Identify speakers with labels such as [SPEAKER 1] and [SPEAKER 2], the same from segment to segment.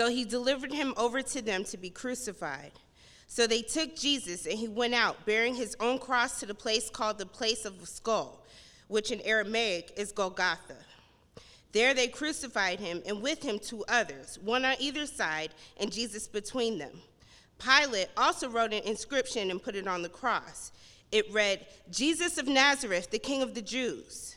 [SPEAKER 1] So he delivered him over to them to be crucified. So they took Jesus, and he went out, bearing his own cross to the place called the place of the skull, which in Aramaic is Golgotha. There they crucified him, and with him two others, one on either side, and Jesus between them. Pilate also wrote an inscription and put it on the cross. It read, Jesus of Nazareth, the King of the Jews.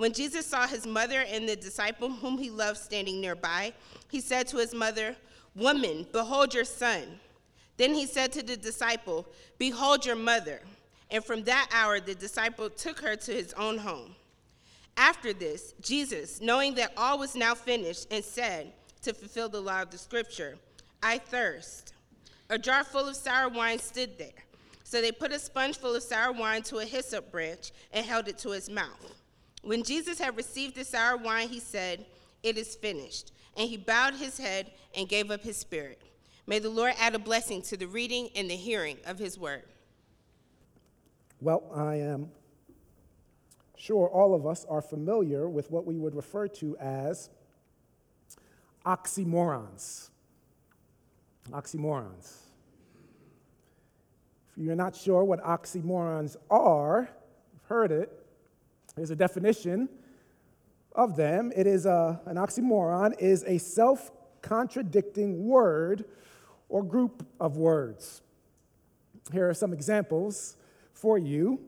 [SPEAKER 1] When Jesus saw his mother and the disciple whom he loved standing nearby, he said to his mother, Woman, behold your son. Then he said to the disciple, Behold your mother. And from that hour, the disciple took her to his own home. After this, Jesus, knowing that all was now finished, and said, to fulfill the law of the scripture, I thirst. A jar full of sour wine stood there. So they put a sponge full of sour wine to a hyssop branch and held it to his mouth. When Jesus had received the sour wine, he said, It is finished. And he bowed his head and gave up his spirit. May the Lord add a blessing to the reading and the hearing of his word.
[SPEAKER 2] Well, I am sure all of us are familiar with what we would refer to as oxymorons. Oxymorons. If you're not sure what oxymorons are, you've heard it, there's a definition of them. It is a, an oxymoron is a self-contradicting word or group of words. Here are some examples for you.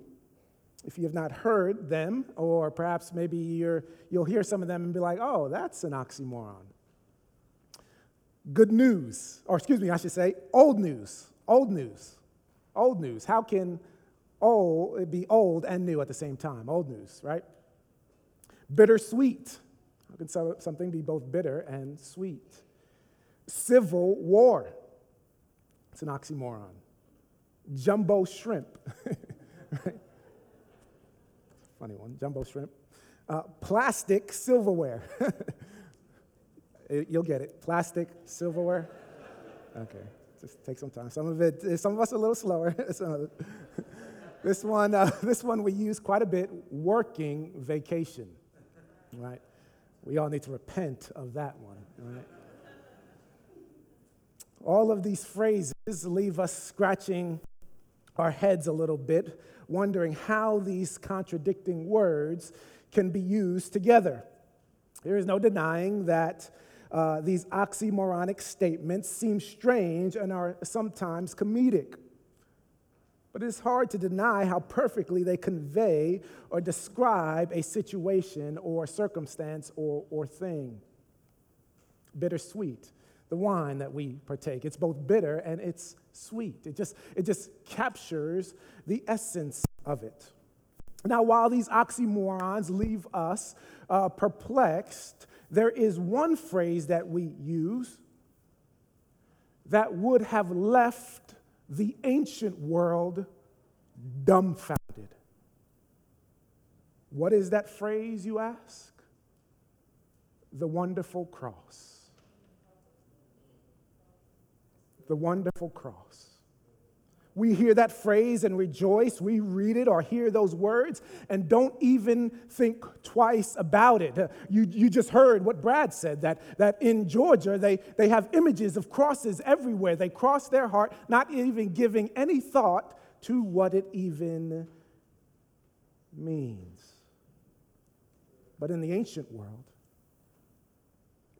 [SPEAKER 2] If you have not heard them, or perhaps maybe you will hear some of them and be like, oh, that's an oxymoron. Good news, or excuse me, I should say, old news. Old news. Old news. How can old, it'd be old and new at the same time. Old news, right? Bittersweet. How can something be both bitter and sweet? Civil war. It's an oxymoron. Jumbo shrimp. right? Funny one, jumbo shrimp. Uh, plastic silverware. You'll get it. Plastic silverware. Okay, just take some time. Some of it, some of us are a little slower. This one, uh, this one we use quite a bit working vacation, right? We all need to repent of that one, right? All of these phrases leave us scratching our heads a little bit, wondering how these contradicting words can be used together. There is no denying that uh, these oxymoronic statements seem strange and are sometimes comedic. But it's hard to deny how perfectly they convey or describe a situation or circumstance or, or thing. Bittersweet, the wine that we partake. It's both bitter and it's sweet. It just, it just captures the essence of it. Now, while these oxymorons leave us uh, perplexed, there is one phrase that we use that would have left the ancient world dumbfounded. What is that phrase, you ask? The wonderful cross. The wonderful cross. We hear that phrase and rejoice. We read it or hear those words and don't even think twice about it. You, you just heard what Brad said that, that in Georgia, they, they have images of crosses everywhere. They cross their heart, not even giving any thought to what it even means. But in the ancient world,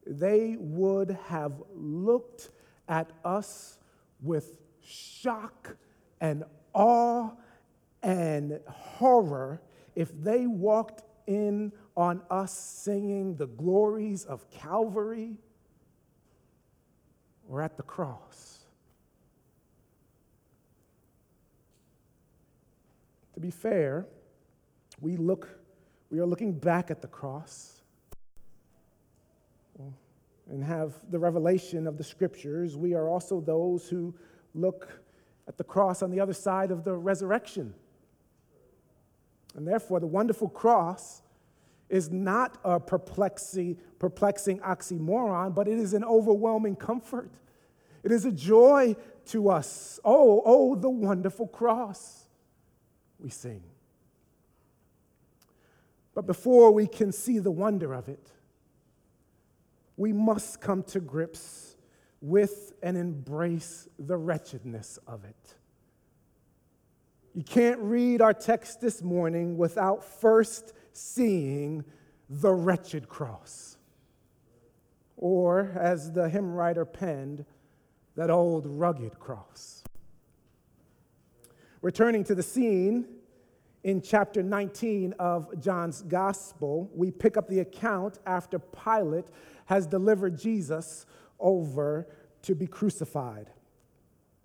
[SPEAKER 2] they would have looked at us with shock and awe and horror if they walked in on us singing the glories of Calvary or at the cross. To be fair, we look we are looking back at the cross and have the revelation of the scriptures. We are also those who look at the cross on the other side of the resurrection. And therefore, the wonderful cross is not a perplexing, perplexing oxymoron, but it is an overwhelming comfort. It is a joy to us. Oh, oh, the wonderful cross, we sing. But before we can see the wonder of it, we must come to grips with and embrace the wretchedness of it. You can't read our text this morning without first seeing the wretched cross. Or, as the hymn writer penned, that old rugged cross. Returning to the scene in chapter 19 of John's Gospel, we pick up the account after Pilate has delivered Jesus over to be crucified.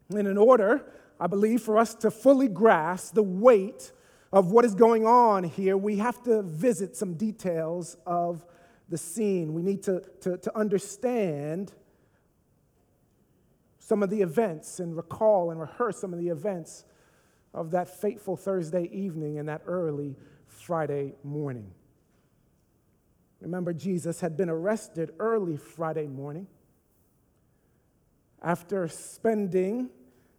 [SPEAKER 2] And in order I believe, for us to fully grasp the weight of what is going on here, we have to visit some details of the scene. We need to, to, to understand some of the events and recall and rehearse some of the events of that fateful Thursday evening and that early Friday morning. Remember, Jesus had been arrested early Friday morning after spending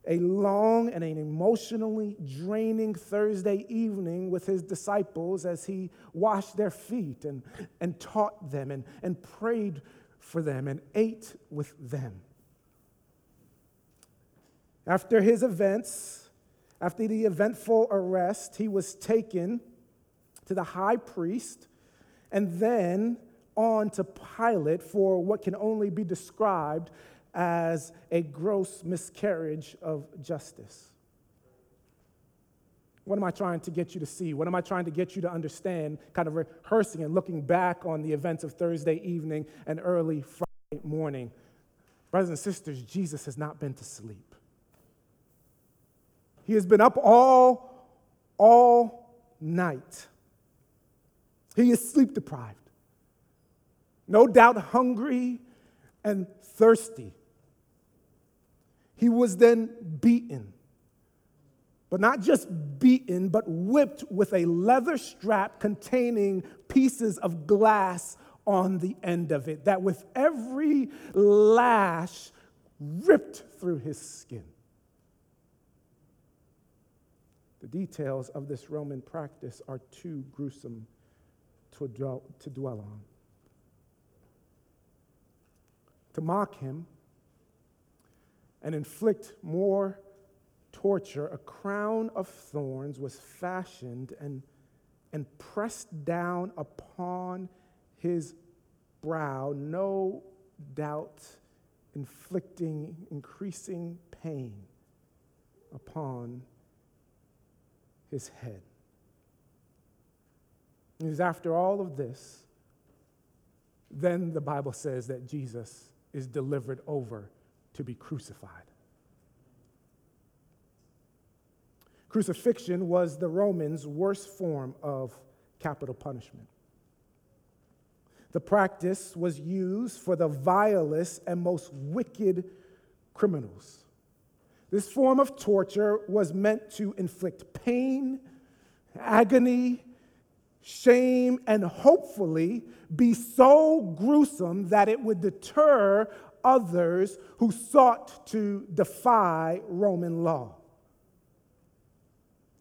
[SPEAKER 2] a long and an emotionally draining Thursday evening with his disciples as he washed their feet and, and taught them and, and prayed for them and ate with them. After his events, after the eventful arrest, he was taken to the high priest and then on to Pilate for what can only be described as a gross miscarriage of justice. What am I trying to get you to see? What am I trying to get you to understand? Kind of rehearsing and looking back on the events of Thursday evening and early Friday morning. Brothers and sisters, Jesus has not been to sleep. He has been up all, all night. He is sleep deprived. No doubt hungry and thirsty. He was then beaten. But not just beaten, but whipped with a leather strap containing pieces of glass on the end of it, that with every lash ripped through his skin. The details of this Roman practice are too gruesome to dwell, to dwell on. To mock him, and inflict more torture, a crown of thorns was fashioned and, and pressed down upon his brow, no doubt inflicting increasing pain upon his head. It is after all of this, then the Bible says that Jesus is delivered over to be crucified. Crucifixion was the Romans' worst form of capital punishment. The practice was used for the vilest and most wicked criminals. This form of torture was meant to inflict pain, agony, shame, and hopefully be so gruesome that it would deter others who sought to defy Roman law.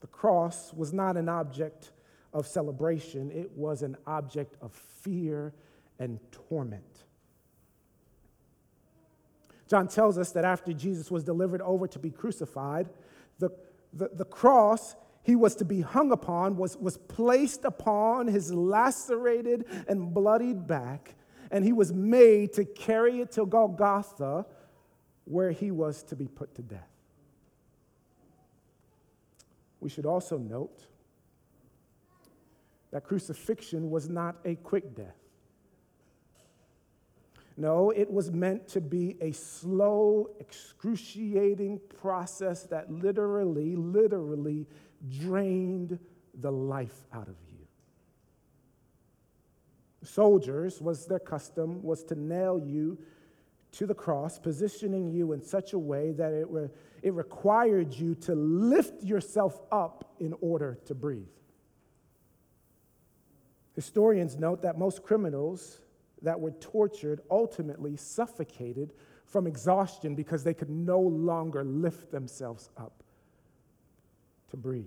[SPEAKER 2] The cross was not an object of celebration, it was an object of fear and torment. John tells us that after Jesus was delivered over to be crucified, the, the, the cross he was to be hung upon was, was placed upon his lacerated and bloodied back, and he was made to carry it to Golgotha, where he was to be put to death. We should also note that crucifixion was not a quick death. No, it was meant to be a slow, excruciating process that literally, literally drained the life out of you. Soldiers, was their custom, was to nail you to the cross, positioning you in such a way that it, re- it required you to lift yourself up in order to breathe. Historians note that most criminals that were tortured ultimately suffocated from exhaustion because they could no longer lift themselves up to breathe.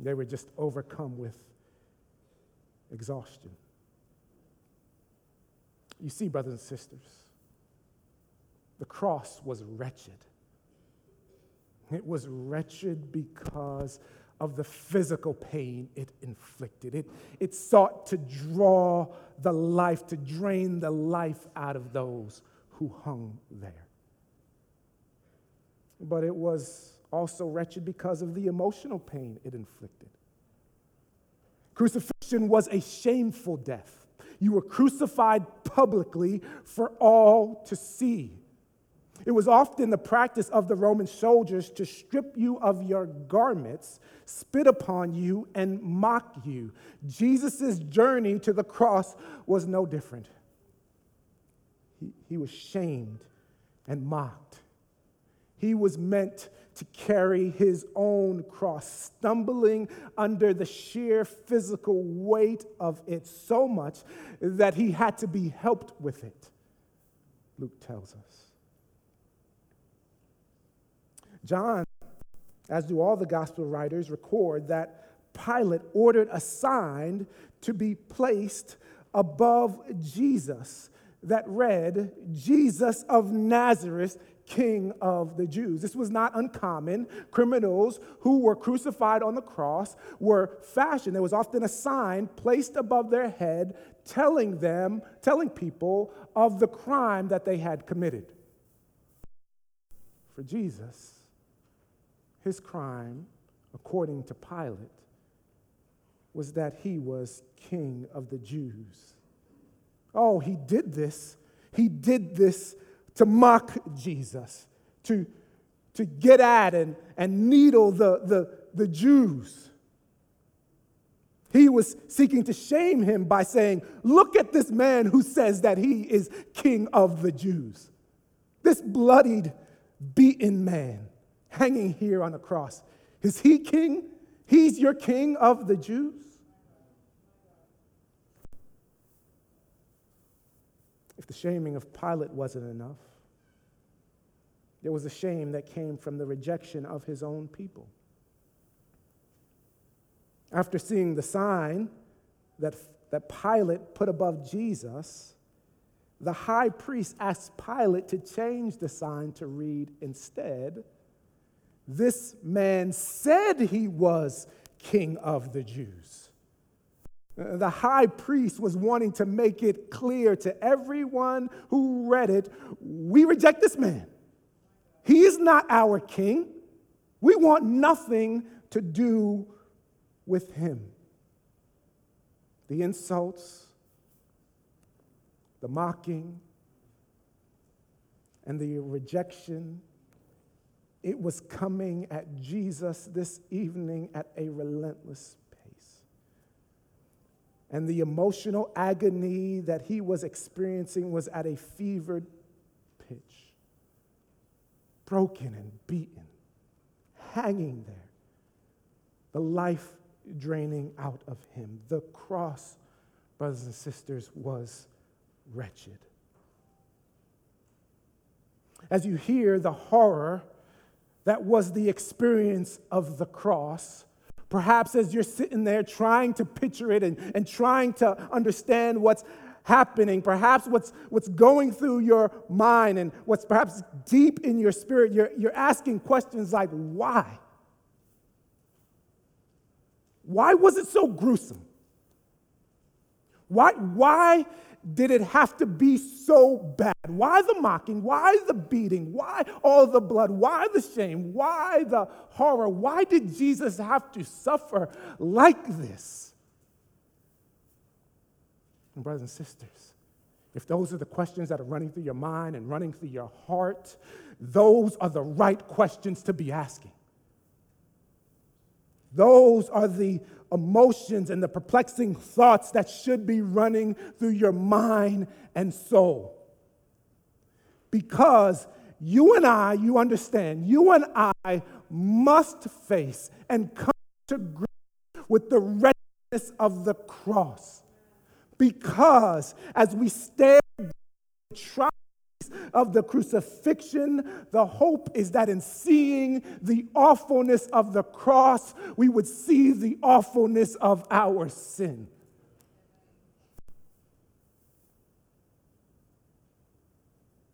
[SPEAKER 2] They were just overcome with exhaustion. You see, brothers and sisters, the cross was wretched. It was wretched because of the physical pain it inflicted. It, it sought to draw the life, to drain the life out of those who hung there. But it was also wretched because of the emotional pain it inflicted. Crucifixion was a shameful death. You were crucified publicly for all to see. It was often the practice of the Roman soldiers to strip you of your garments, spit upon you, and mock you. Jesus' journey to the cross was no different. He, he was shamed and mocked. He was meant to carry his own cross, stumbling under the sheer physical weight of it so much that he had to be helped with it, Luke tells us. John, as do all the gospel writers, record that Pilate ordered a sign to be placed above Jesus that read, Jesus of Nazareth, King of the Jews. This was not uncommon. Criminals who were crucified on the cross were fashioned. There was often a sign placed above their head telling them, telling people of the crime that they had committed. For Jesus, his crime, according to Pilate, was that he was king of the Jews. Oh, he did this. He did this to mock Jesus, to, to get at and, and needle the, the, the Jews. He was seeking to shame him by saying, Look at this man who says that he is king of the Jews. This bloodied, beaten man hanging here on a cross. Is he king? He's your king of the Jews? The shaming of Pilate wasn't enough, there was a shame that came from the rejection of his own people. After seeing the sign that, that Pilate put above Jesus, the high priest asked Pilate to change the sign to read instead, this man said he was king of the Jews. The high priest was wanting to make it clear to everyone who read it we reject this man. He is not our king. We want nothing to do with him. The insults, the mocking, and the rejection it was coming at Jesus this evening at a relentless. And the emotional agony that he was experiencing was at a fevered pitch. Broken and beaten, hanging there, the life draining out of him. The cross, brothers and sisters, was wretched. As you hear the horror that was the experience of the cross. Perhaps as you're sitting there trying to picture it and, and trying to understand what's happening, perhaps what's, what's going through your mind and what's perhaps deep in your spirit, you're, you're asking questions like, why? Why was it so gruesome? Why, why did it have to be so bad? Why the mocking? Why the beating? Why all the blood? Why the shame? Why the horror? Why did Jesus have to suffer like this? And, brothers and sisters, if those are the questions that are running through your mind and running through your heart, those are the right questions to be asking. Those are the emotions and the perplexing thoughts that should be running through your mind and soul. Because you and I, you understand, you and I must face and come to grips with the wretchedness of the cross. Because as we stand try of the crucifixion, the hope is that in seeing the awfulness of the cross, we would see the awfulness of our sin.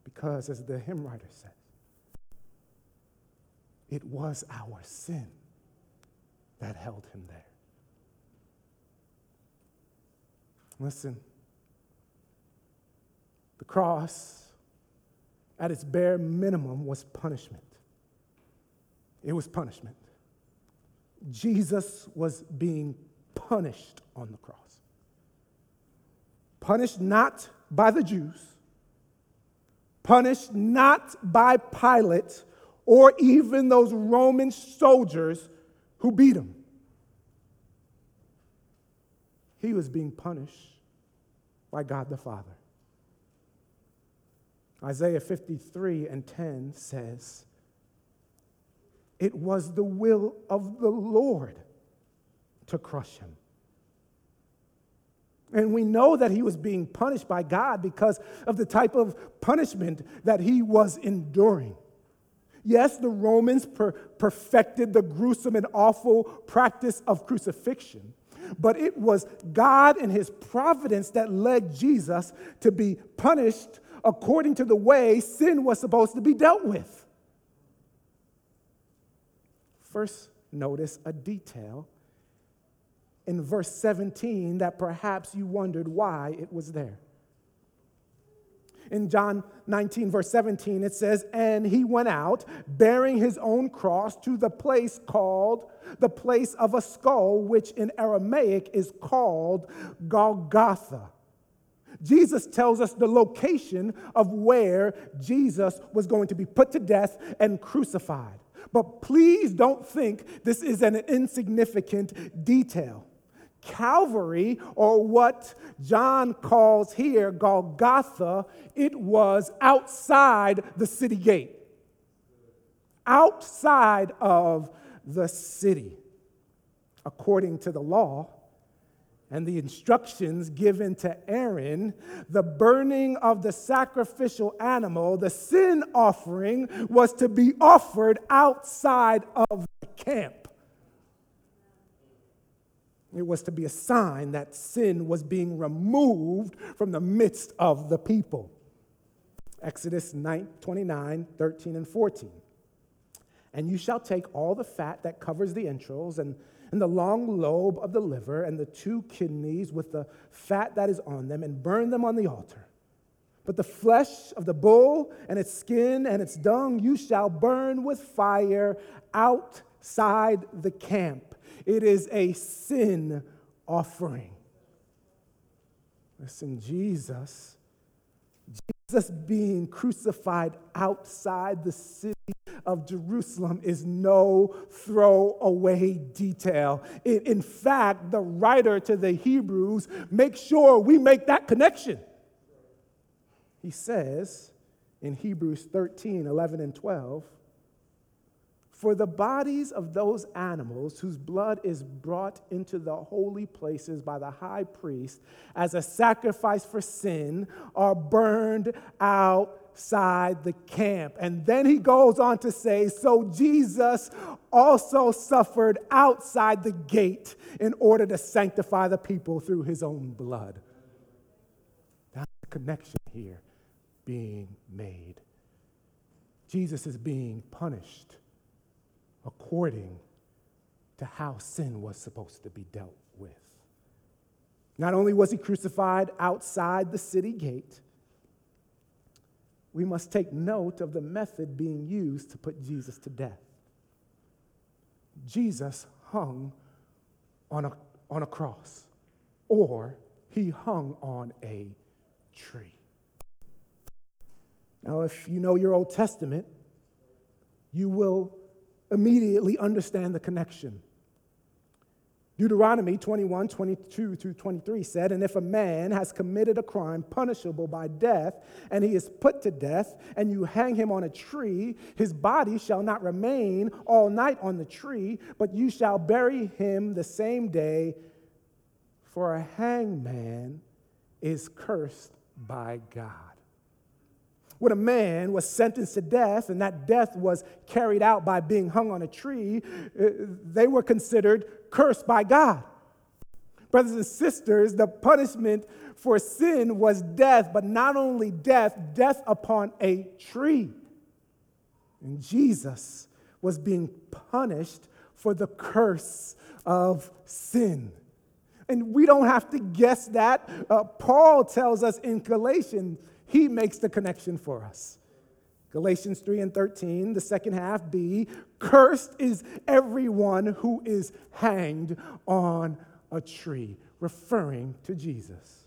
[SPEAKER 2] Because, as the hymn writer says, it was our sin that held him there. Listen, the cross at its bare minimum, was punishment. It was punishment. Jesus was being punished on the cross. Punished not by the Jews, punished not by Pilate or even those Roman soldiers who beat him. He was being punished by God the Father. Isaiah 53 and 10 says, It was the will of the Lord to crush him. And we know that he was being punished by God because of the type of punishment that he was enduring. Yes, the Romans per- perfected the gruesome and awful practice of crucifixion, but it was God and his providence that led Jesus to be punished according to the way sin was supposed to be dealt with. First, notice a detail in verse 17 that perhaps you wondered why it was there. In John 19, verse 17, it says, And he went out bearing his own cross to the place called the place of a skull, which in Aramaic is called Golgotha Jesus tells us the location of where Jesus was going to be put to death and crucified. But please don't think this is an insignificant detail. Calvary, or what John calls here Golgotha, it was outside the city gate, outside of the city. According to the law, and the instructions given to Aaron, the burning of the sacrificial animal, the sin offering, was to be offered outside of the camp. It was to be a sign that sin was being removed from the midst of the people. Exodus 9, 29, 13, and 14. And you shall take all the fat that covers the entrails and and the long lobe of the liver and the two kidneys with the fat that is on them and burn them on the altar. But the flesh of the bull and its skin and its dung you shall burn with fire outside the camp. It is a sin offering. Listen, Jesus, Jesus being crucified outside the city of Jerusalem is no throwaway detail. It, in fact, the writer to the Hebrews makes sure we make that connection. He says in Hebrews 13, 11, and 12, for the bodies of those animals whose blood is brought into the holy places by the high priest as a sacrifice for sin are burned out outside the camp. And then he goes on to say, So Jesus also suffered outside the gate in order to sanctify the people through his own blood. That's the connection here being made. Jesus is being punished according to how sin was supposed to be dealt with. Not only was he crucified outside the city gate, we must take note of the method being used to put Jesus to death. Jesus hung on a, on a cross, or he hung on a tree. Now, if you know your Old Testament, you will immediately understand the connection. Deuteronomy 21, 22 through 23 said, And if a man has committed a crime punishable by death, and he is put to death, and you hang him on a tree, his body shall not remain all night on the tree, but you shall bury him the same day, for a hangman is cursed by God. When a man was sentenced to death and that death was carried out by being hung on a tree, uh, they were considered cursed by God. Brothers and sisters, the punishment for sin was death, but not only death, death upon a tree. And Jesus was being punished for the curse of sin. And we don't have to guess that. Uh, Paul tells us in Galatians he makes the connection for us. Galatians 3 and 13, the second half B, cursed is everyone who is hanged on a tree, referring to Jesus.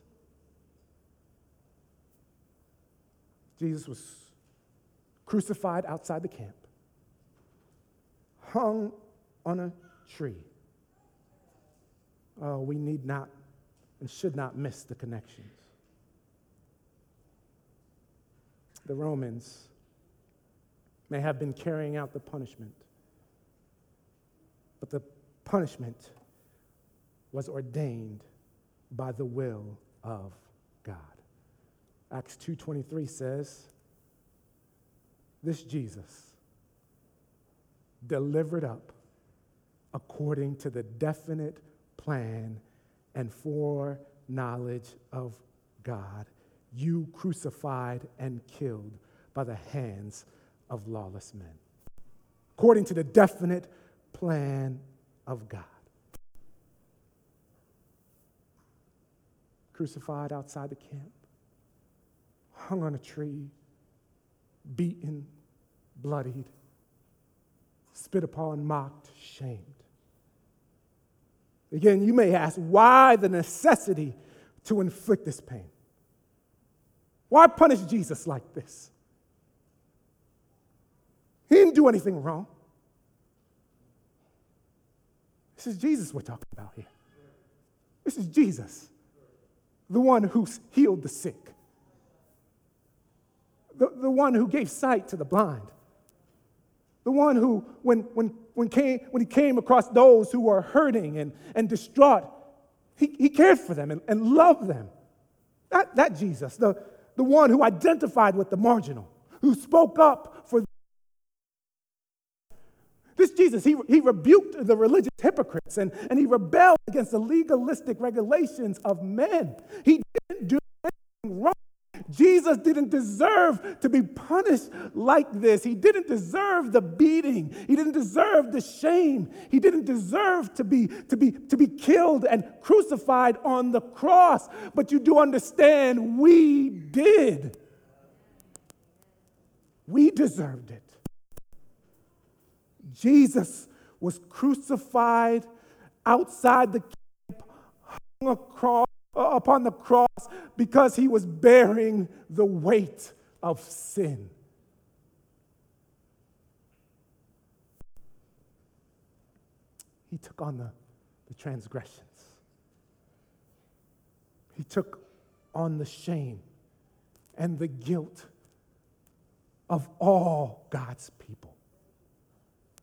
[SPEAKER 2] Jesus was crucified outside the camp, hung on a tree. Oh, we need not and should not miss the connections. The Romans may have been carrying out the punishment, but the punishment was ordained by the will of God. Acts 2:23 says, this Jesus delivered up according to the definite plan and foreknowledge of God you crucified and killed by the hands of lawless men, according to the definite plan of God. Crucified outside the camp, hung on a tree, beaten, bloodied, spit upon, mocked, shamed. Again, you may ask, why the necessity to inflict this pain? Why punish Jesus like this? He didn't do anything wrong. This is Jesus we're talking about here. This is Jesus, the one who healed the sick, the, the one who gave sight to the blind, the one who, when, when, when, came, when he came across those who were hurting and, and distraught, he, he cared for them and, and loved them. That, that Jesus, the, the one who identified with the marginal, who spoke up for this Jesus, he, he rebuked the religious hypocrites and, and he rebelled against the legalistic regulations of men. He didn't do anything wrong. Jesus didn't deserve to be punished like this. He didn't deserve the beating. He didn't deserve the shame. He didn't deserve to be, to be, to be killed and crucified on the cross. But you do understand, we did. We deserved it. Jesus was crucified outside the camp, hung across upon the cross because he was bearing the weight of sin. He took on the, the transgressions. He took on the shame and the guilt of all God's people.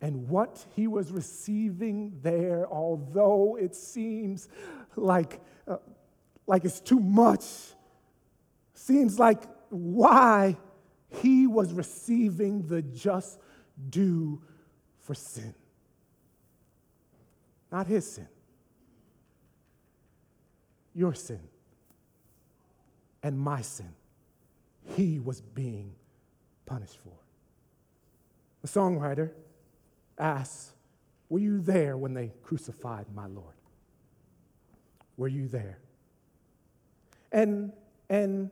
[SPEAKER 2] And what he was receiving there, although it seems like uh, like it's too much. Seems like why he was receiving the just due for sin. Not his sin, your sin, and my sin. He was being punished for. The songwriter asks, Were you there when they crucified my Lord? Were you there? And, and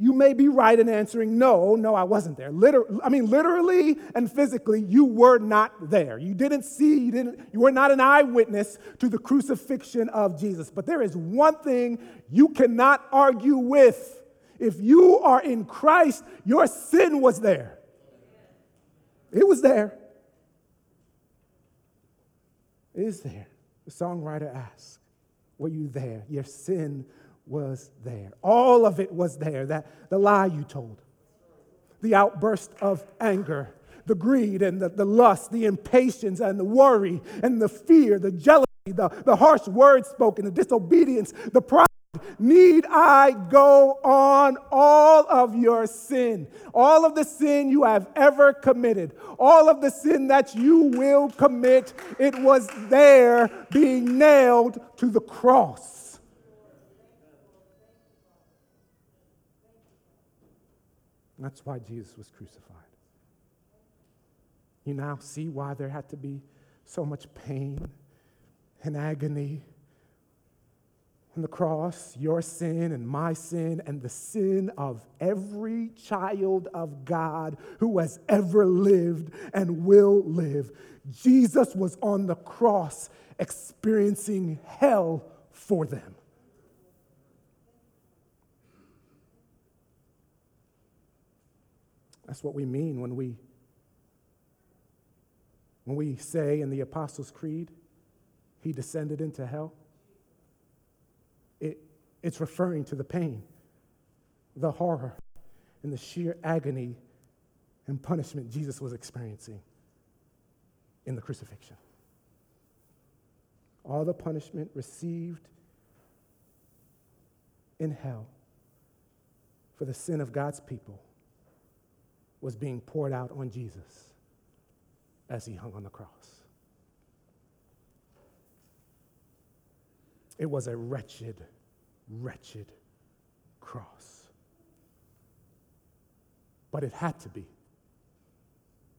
[SPEAKER 2] you may be right in answering, no, no, I wasn't there. Liter- I mean, literally and physically, you were not there. You didn't see, you, didn't, you were not an eyewitness to the crucifixion of Jesus. But there is one thing you cannot argue with. If you are in Christ, your sin was there. It was there. Is there. The songwriter asks, Were you there? Your sin was there. All of it was there. That the lie you told, the outburst of anger, the greed and the, the lust, the impatience and the worry and the fear, the jealousy, the, the harsh words spoken, the disobedience, the pride Need I go on all of your sin, all of the sin you have ever committed, all of the sin that you will commit? It was there being nailed to the cross. That's why Jesus was crucified. You now see why there had to be so much pain and agony on the cross, your sin and my sin and the sin of every child of God who has ever lived and will live. Jesus was on the cross experiencing hell for them. That's what we mean when we when we say in the Apostles' Creed, he descended into hell it, it's referring to the pain, the horror, and the sheer agony and punishment Jesus was experiencing in the crucifixion. All the punishment received in hell for the sin of God's people was being poured out on Jesus as he hung on the cross. It was a wretched, wretched cross. But it had to be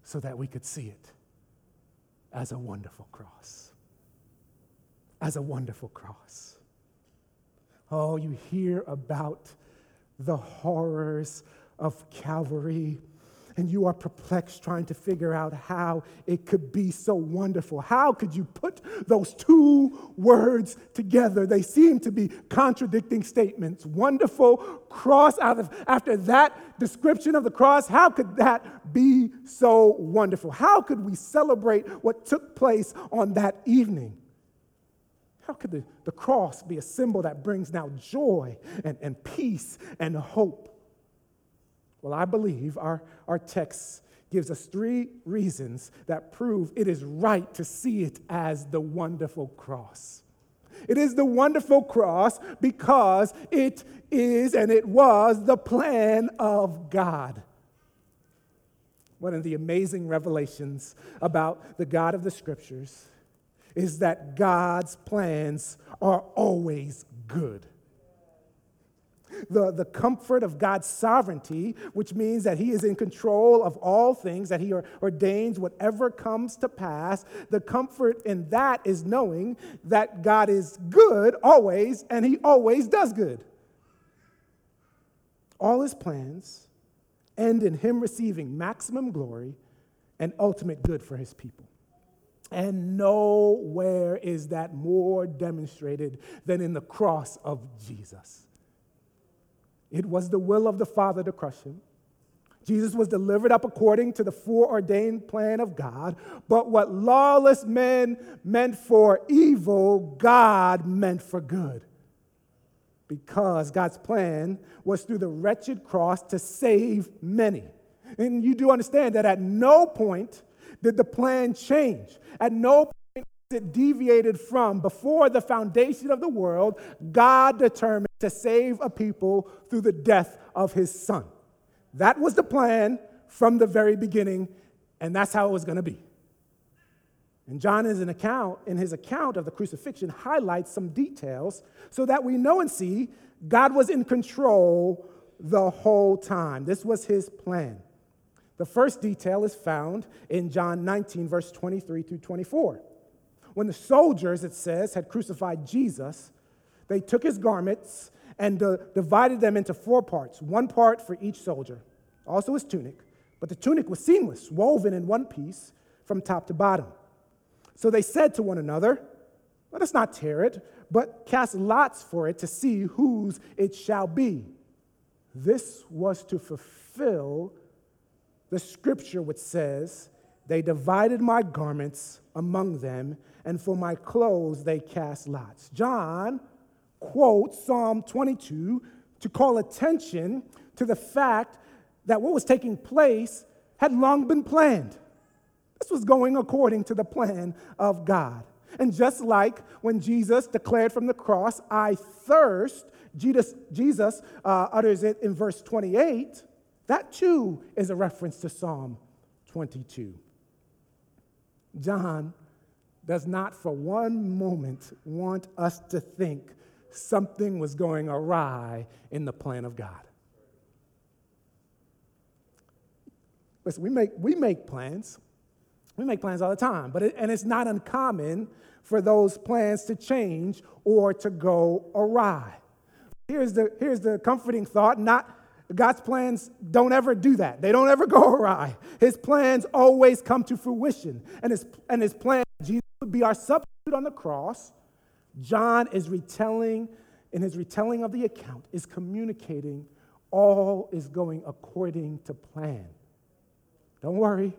[SPEAKER 2] so that we could see it as a wonderful cross. As a wonderful cross. Oh, you hear about the horrors of Calvary and you are perplexed trying to figure out how it could be so wonderful. How could you put those two words together? They seem to be contradicting statements. Wonderful cross out of after that description of the cross, how could that be so wonderful? How could we celebrate what took place on that evening? How could the, the cross be a symbol that brings now joy and, and peace and hope? Well, I believe our, our text gives us three reasons that prove it is right to see it as the wonderful cross. It is the wonderful cross because it is and it was the plan of God. One of the amazing revelations about the God of the scriptures is that God's plans are always good the, the comfort of God's sovereignty, which means that He is in control of all things, that He ordains whatever comes to pass. The comfort in that is knowing that God is good always, and He always does good. All His plans end in Him receiving maximum glory and ultimate good for His people. And nowhere is that more demonstrated than in the cross of Jesus. It was the will of the Father to crush him. Jesus was delivered up according to the foreordained plan of God, but what lawless men meant for evil, God meant for good. Because God's plan was through the wretched cross to save many. And you do understand that at no point did the plan change. At no point it deviated from before the foundation of the world, God determined to save a people through the death of his son. That was the plan from the very beginning, and that's how it was going to be. And John is an account, in his account of the crucifixion, highlights some details so that we know and see God was in control the whole time. This was his plan. The first detail is found in John 19, verse 23 through 24. When the soldiers, it says, had crucified Jesus, they took his garments and uh, divided them into four parts, one part for each soldier, also his tunic. But the tunic was seamless, woven in one piece from top to bottom. So they said to one another, Let us not tear it, but cast lots for it to see whose it shall be. This was to fulfill the scripture which says, They divided my garments among them, and for my clothes they cast lots. John quotes Psalm 22 to call attention to the fact that what was taking place had long been planned. This was going according to the plan of God. And just like when Jesus declared from the cross, I thirst, Jesus, Jesus uh, utters it in verse 28, that too is a reference to Psalm 22. John does not for one moment want us to think something was going awry in the plan of God. Listen, we make, we make plans. We make plans all the time, but it, and it's not uncommon for those plans to change or to go awry. Here's the, here's the comforting thought not God's plans don't ever do that. They don't ever go awry. His plans always come to fruition. And his, and his plan, Jesus would be our substitute on the cross. John is retelling, in his retelling of the account, is communicating all is going according to plan. Don't worry,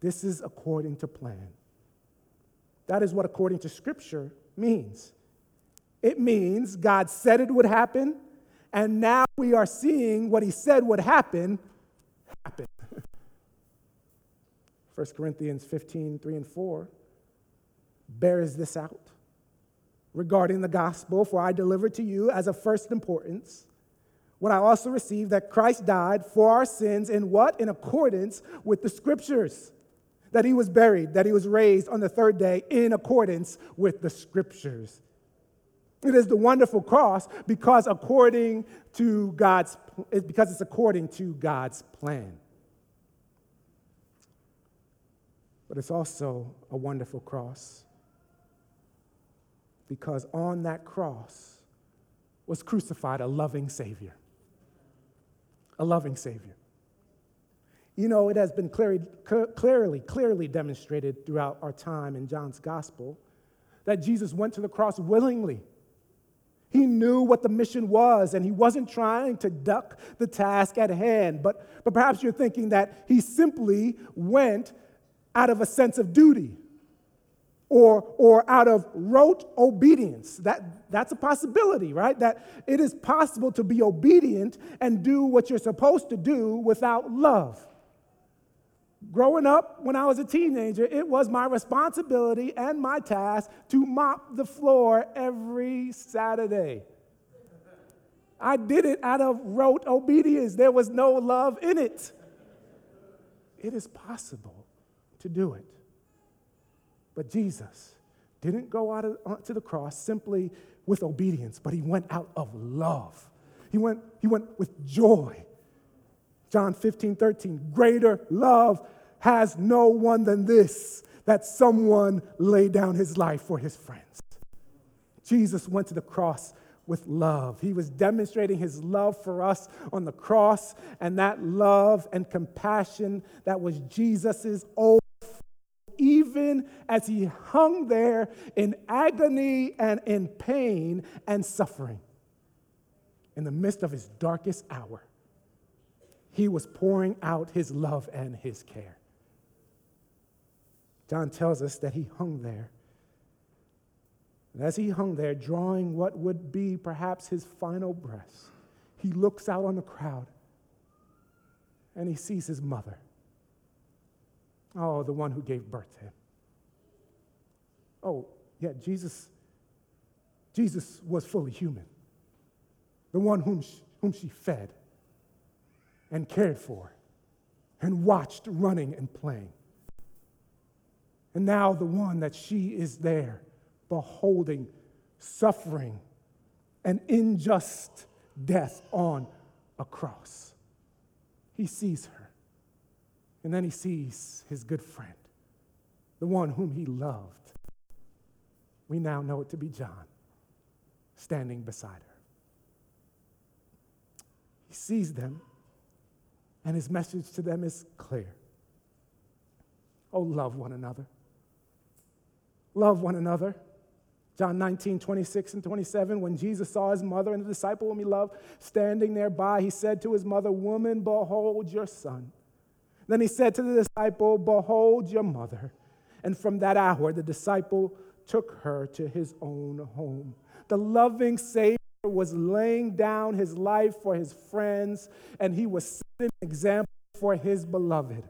[SPEAKER 2] this is according to plan. That is what according to Scripture means. It means God said it would happen, and now we are seeing what He said would happen happen. 1 Corinthians 15, 3 and 4 bears this out regarding the gospel, for I delivered to you as of first importance what I also received that Christ died for our sins in what? In accordance with the scriptures. That he was buried, that he was raised on the third day in accordance with the scriptures. It is the wonderful cross because according to God's because it's according to God's plan. But it's also a wonderful cross because on that cross was crucified a loving Savior a loving Savior. You know, it has been clearly, clearly, clearly demonstrated throughout our time in John's gospel that Jesus went to the cross willingly. He knew what the mission was, and he wasn't trying to duck the task at hand. But, but perhaps you're thinking that he simply went out of a sense of duty or, or out of rote obedience. That, that's a possibility, right? That it is possible to be obedient and do what you're supposed to do without love. Growing up, when I was a teenager, it was my responsibility and my task to mop the floor every Saturday. I did it out of rote obedience. There was no love in it. It is possible to do it. But Jesus didn't go out of, uh, to the cross simply with obedience, but he went out of love. He went, he went with joy. John 15, 13, greater love has no one than this, that someone lay down his life for his friends. Jesus went to the cross with love. He was demonstrating his love for us on the cross, and that love and compassion that was Jesus's old even as he hung there in agony and in pain and suffering. In the midst of his darkest hour, he was pouring out his love and his care. John tells us that he hung there. And as he hung there, drawing what would be perhaps his final breath, he looks out on the crowd and he sees his mother. Oh, the one who gave birth to him. Oh, yeah, Jesus, Jesus was fully human. The one whom she, whom she fed and cared for and watched running and playing. And now the one that she is there beholding, suffering, an unjust death on a cross. He sees her. And then he sees his good friend, the one whom he loved. We now know it to be John, standing beside her. He sees them, and his message to them is clear. Oh, love one another. Love one another. John 19, 26 and 27, when Jesus saw his mother and the disciple whom he loved standing nearby, he said to his mother, Woman, behold your son. Then he said to the disciple, Behold your mother. And from that hour, the disciple took her to his own home. The loving Savior was laying down his life for his friends, and he was setting an example for his beloved.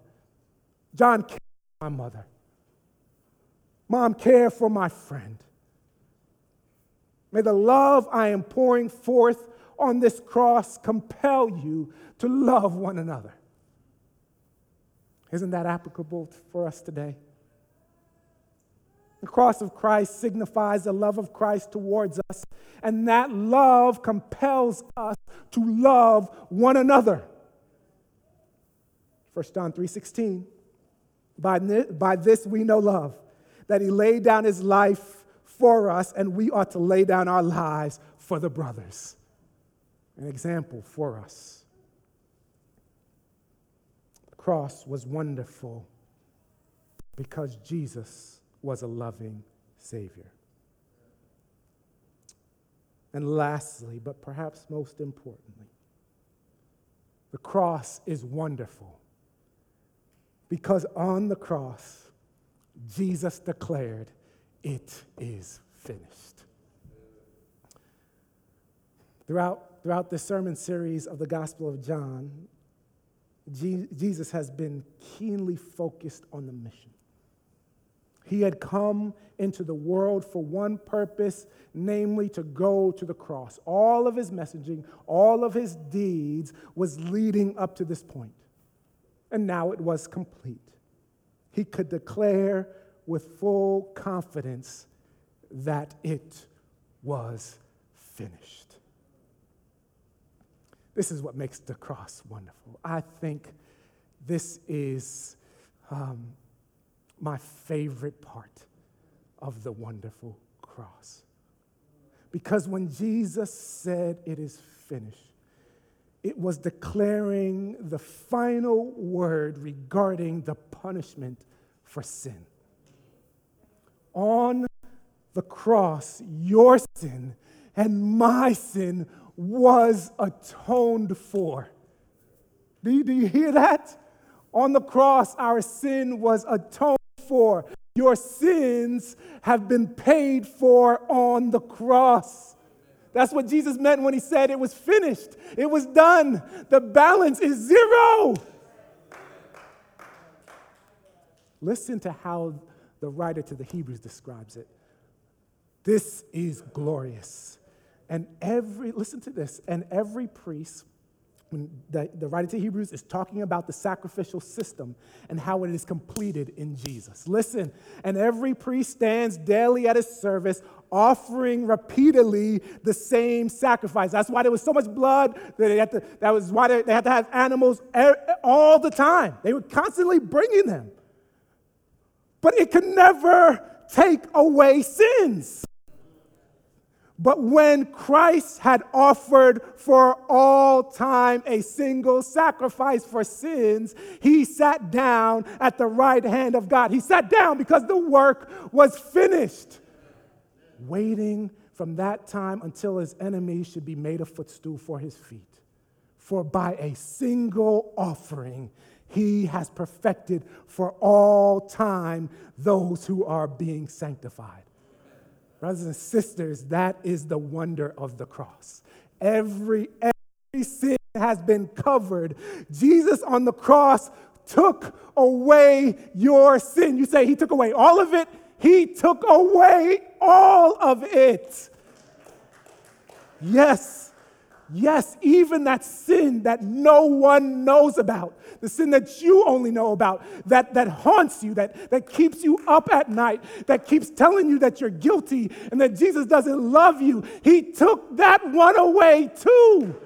[SPEAKER 2] John cared for my mother. Mom cared for my friend. May the love I am pouring forth on this cross compel you to love one another. Isn't that applicable for us today? The cross of Christ signifies the love of Christ towards us, and that love compels us to love one another. 1 John 3:16 by, by this we know love that he laid down his life for us, and we ought to lay down our lives for the brothers. An example for us. The cross was wonderful because Jesus was a loving Savior. And lastly, but perhaps most importantly, the cross is wonderful because on the cross, Jesus declared, it is finished. Throughout, throughout this sermon series of the Gospel of John, Jesus has been keenly focused on the mission. He had come into the world for one purpose, namely to go to the cross. All of his messaging, all of his deeds was leading up to this point. And now it was complete. He could declare with full confidence that it was finished. This is what makes the cross wonderful. I think this is um, my favorite part of the wonderful cross. Because when Jesus said it is finished, it was declaring the final word regarding the punishment for sin on the cross, your sin and my sin was atoned for. Do you, do you hear that? On the cross, our sin was atoned for. Your sins have been paid for on the cross. That's what Jesus meant when he said it was finished. It was done. The balance is zero. Listen to how the writer to the Hebrews describes it. This is glorious. And every, listen to this, and every priest, when the, the writer to Hebrews is talking about the sacrificial system and how it is completed in Jesus. Listen, and every priest stands daily at his service, offering repeatedly the same sacrifice. That's why there was so much blood. That, they had to, that was why they, they had to have animals all the time. They were constantly bringing them but it could never take away sins. But when Christ had offered for all time a single sacrifice for sins, he sat down at the right hand of God. He sat down because the work was finished, waiting from that time until his enemies should be made a footstool for his feet. For by a single offering, he has perfected for all time those who are being sanctified. Brothers and sisters, that is the wonder of the cross. Every, every sin has been covered. Jesus on the cross took away your sin. You say he took away all of it? He took away all of it. Yes. Yes, even that sin that no one knows about, the sin that you only know about, that, that haunts you, that, that keeps you up at night, that keeps telling you that you're guilty and that Jesus doesn't love you, He took that one away too.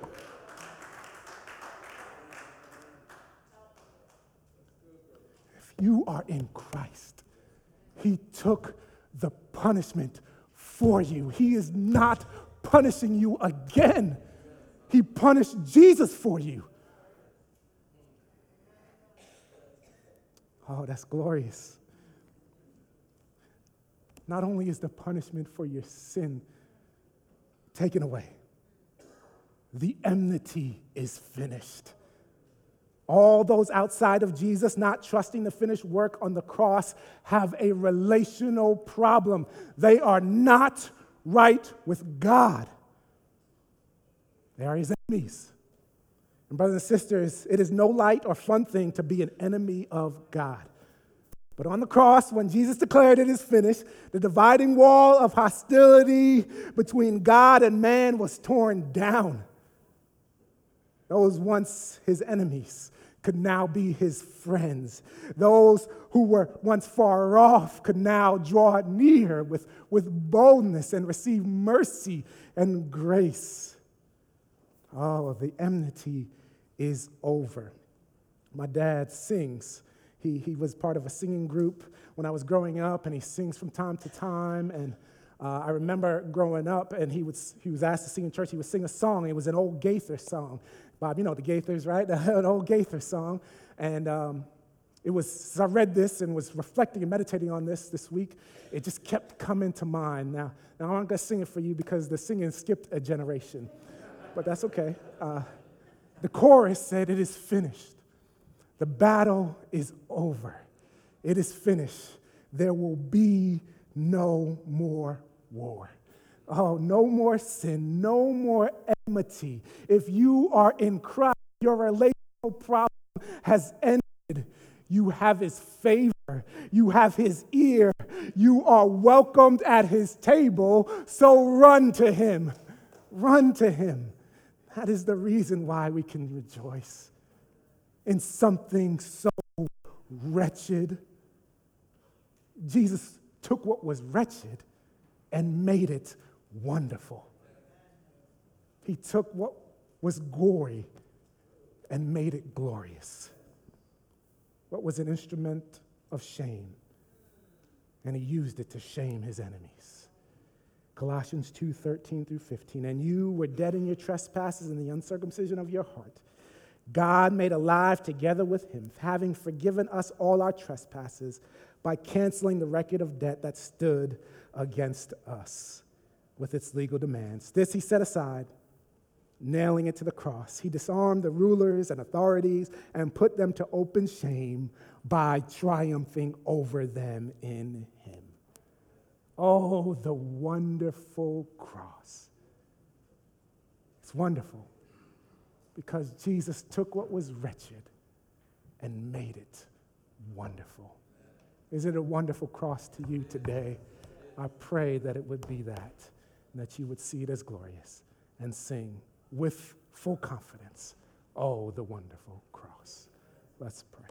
[SPEAKER 2] If you are in Christ, He took the punishment for you. He is not punishing you again. He punished Jesus for you. Oh, that's glorious. Not only is the punishment for your sin taken away, the enmity is finished. All those outside of Jesus, not trusting the finished work on the cross, have a relational problem. They are not right with God, they are his enemies. And, brothers and sisters, it is no light or fun thing to be an enemy of God. But on the cross, when Jesus declared it is finished, the dividing wall of hostility between God and man was torn down. Those once his enemies could now be his friends. Those who were once far off could now draw near with, with boldness and receive mercy and grace. Oh, the enmity is over. My dad sings. He, he was part of a singing group when I was growing up, and he sings from time to time. And uh, I remember growing up, and he, would, he was asked to sing in church. He would sing a song. It was an old Gaither song. Bob, you know the Gaithers, right? An old Gaither song. And um, it was, as I read this and was reflecting and meditating on this this week, it just kept coming to mind. Now, now I'm not going to sing it for you because the singing skipped a generation, but that's okay. Uh, the chorus said, It is finished. The battle is over. It is finished. There will be no more war. Oh, no more sin, no more enmity. If you are in Christ, your relational problem has ended. You have his favor, you have his ear, you are welcomed at his table, so run to him. Run to him. That is the reason why we can rejoice in something so wretched. Jesus took what was wretched and made it wonderful. He took what was gory and made it glorious. What was an instrument of shame, and he used it to shame his enemies. Colossians 2 13 through 15. And you were dead in your trespasses and the uncircumcision of your heart. God made alive together with him, having forgiven us all our trespasses by canceling the record of debt that stood against us with its legal demands. This he set aside, nailing it to the cross. He disarmed the rulers and authorities and put them to open shame by triumphing over them in. Oh, the wonderful cross. It's wonderful because Jesus took what was wretched and made it wonderful. Is it a wonderful cross to you today? I pray that it would be that and that you would see it as glorious and sing with full confidence, Oh, the wonderful cross. Let's pray.